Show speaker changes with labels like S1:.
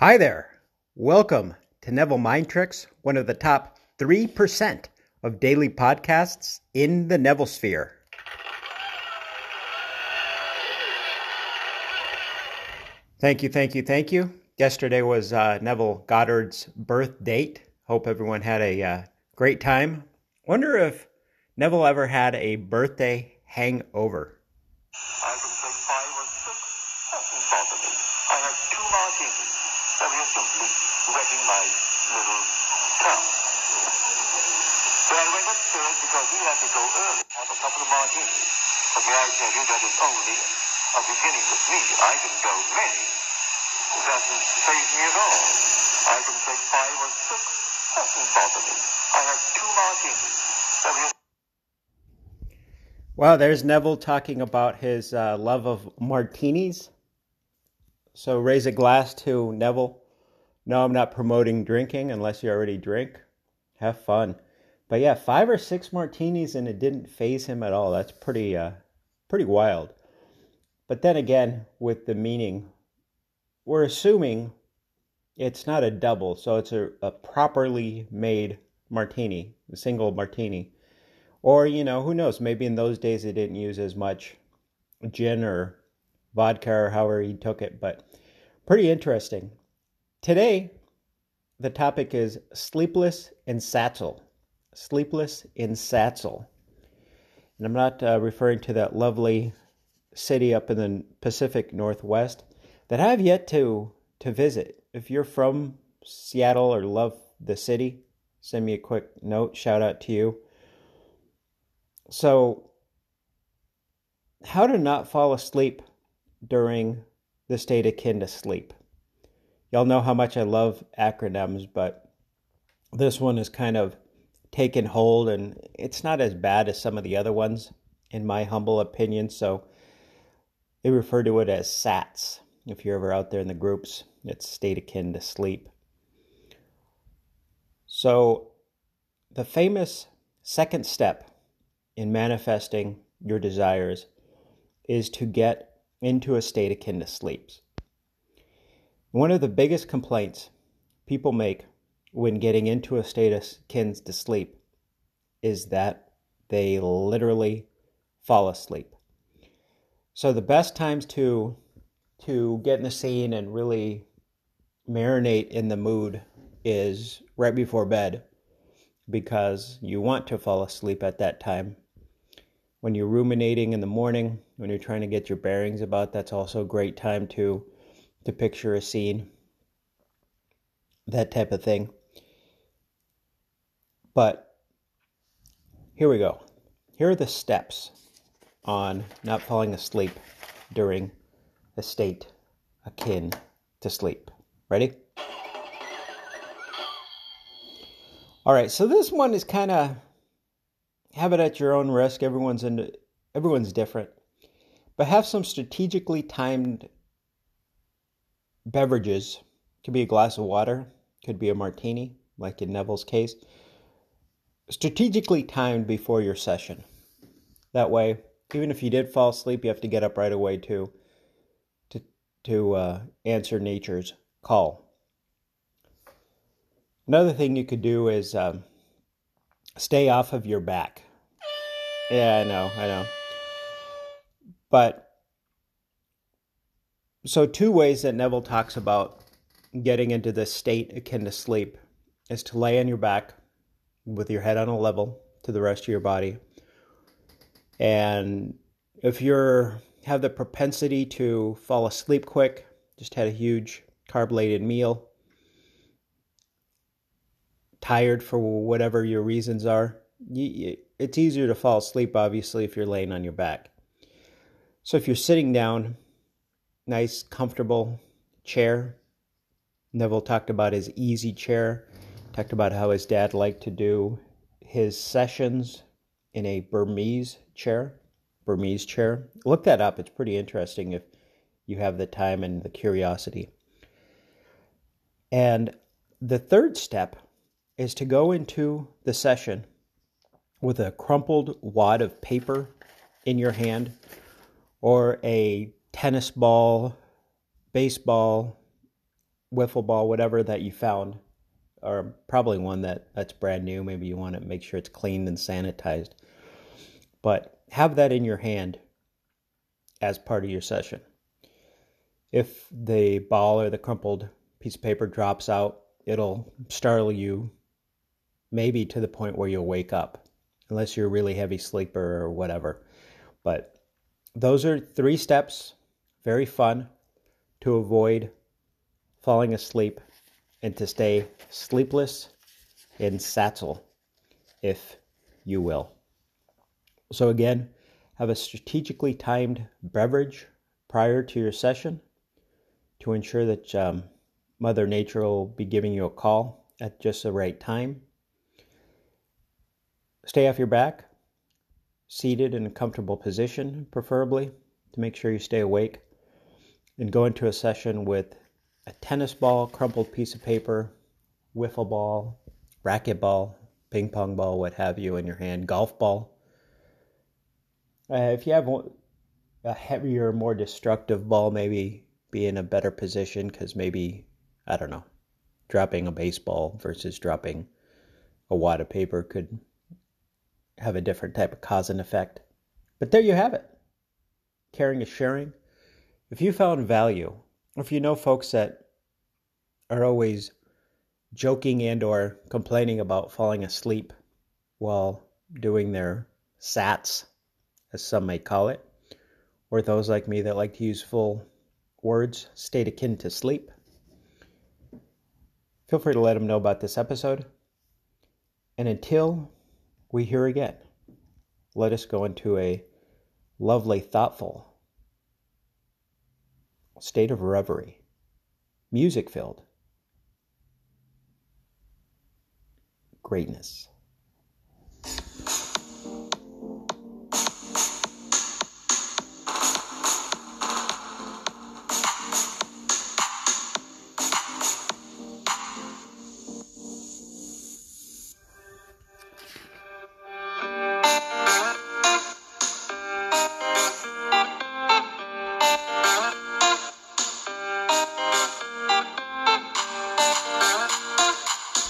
S1: Hi there. Welcome to Neville Mind Tricks, one of the top 3% of daily podcasts in the Neville sphere. Thank you, thank you, thank you. Yesterday was uh, Neville Goddard's birth date. Hope everyone had a uh, great time. Wonder if Neville ever had a birthday hangover.
S2: I can take five or six. Doesn't. I had two martinis. And you're simply wrecking my little town. But I went upstairs because he had to go early, have a couple of martinis. But may I tell you that it's only a beginning with me. I can go many. It doesn't me at all. I can take five or six. Doesn't bother me. I had two martinis.
S1: There's Neville talking about his uh, love of martinis. So raise a glass to Neville. No, I'm not promoting drinking unless you already drink. Have fun. But yeah, five or six martinis and it didn't phase him at all. That's pretty uh pretty wild. But then again, with the meaning, we're assuming it's not a double, so it's a, a properly made martini, a single martini. Or, you know, who knows? Maybe in those days they didn't use as much gin or vodka or however he took it, but pretty interesting. Today, the topic is sleepless in SATS-ttle. Sleepless in SATS-ttle. And I'm not uh, referring to that lovely city up in the Pacific Northwest that I have yet to to visit. If you're from Seattle or love the city, send me a quick note. Shout out to you. So, how to not fall asleep during the state akin to sleep. Y'all know how much I love acronyms, but this one is kind of taken hold and it's not as bad as some of the other ones, in my humble opinion. So, they refer to it as SATS. If you're ever out there in the groups, it's state akin to sleep. So, the famous second step in manifesting your desires is to get into a state akin to sleep. One of the biggest complaints people make when getting into a state akin to sleep is that they literally fall asleep. So the best times to to get in the scene and really marinate in the mood is right before bed because you want to fall asleep at that time. When you're ruminating in the morning, when you're trying to get your bearings about, that's also a great time to to picture a scene. That type of thing. But here we go. Here are the steps on not falling asleep during a state akin to sleep. Ready? All right, so this one is kind of have it at your own risk. Everyone's in, everyone's different, but have some strategically timed beverages. Could be a glass of water, could be a martini, like in Neville's case. Strategically timed before your session. That way, even if you did fall asleep, you have to get up right away to to to uh, answer nature's call. Another thing you could do is um, stay off of your back. Yeah, I know, I know. But so two ways that Neville talks about getting into this state akin to sleep is to lay on your back with your head on a level to the rest of your body. And if you're have the propensity to fall asleep quick, just had a huge carb laden meal, tired for whatever your reasons are, you, it's easier to fall asleep, obviously, if you're laying on your back. So if you're sitting down, nice, comfortable chair. Neville talked about his easy chair, talked about how his dad liked to do his sessions in a Burmese chair. Burmese chair. Look that up. It's pretty interesting if you have the time and the curiosity. And the third step is to go into the session with a crumpled wad of paper in your hand or a tennis ball, baseball, wiffle ball, whatever that you found, or probably one that that's brand new. Maybe you want to make sure it's cleaned and sanitized. But have that in your hand as part of your session. If the ball or the crumpled piece of paper drops out, it'll startle you maybe to the point where you'll wake up, unless you're a really heavy sleeper or whatever. But those are three steps, very fun to avoid falling asleep and to stay sleepless and SATS-ttle, if you will. So, again, have a strategically timed beverage prior to your session to ensure that um, Mother Nature will be giving you a call at just the right time. Stay off your back, seated in a comfortable position, preferably, to make sure you stay awake. And go into a session with a tennis ball, crumpled piece of paper, wiffle ball, racquetball, ping pong ball, what have you, in your hand, golf ball. Uh, if you have a heavier, more destructive ball, maybe be in a better position because maybe, I don't know, dropping a baseball versus dropping a wad of paper could have a different type of cause and effect. But there you have it. Caring is sharing. If you found value, if you know folks that are always joking and or complaining about falling asleep while doing their sats, as some may call it, or those like me that like to use full words, state akin to sleep, feel free to let them know about this episode. And until we hear again, let us go into a lovely, thoughtful state of reverie, music filled. Greatness.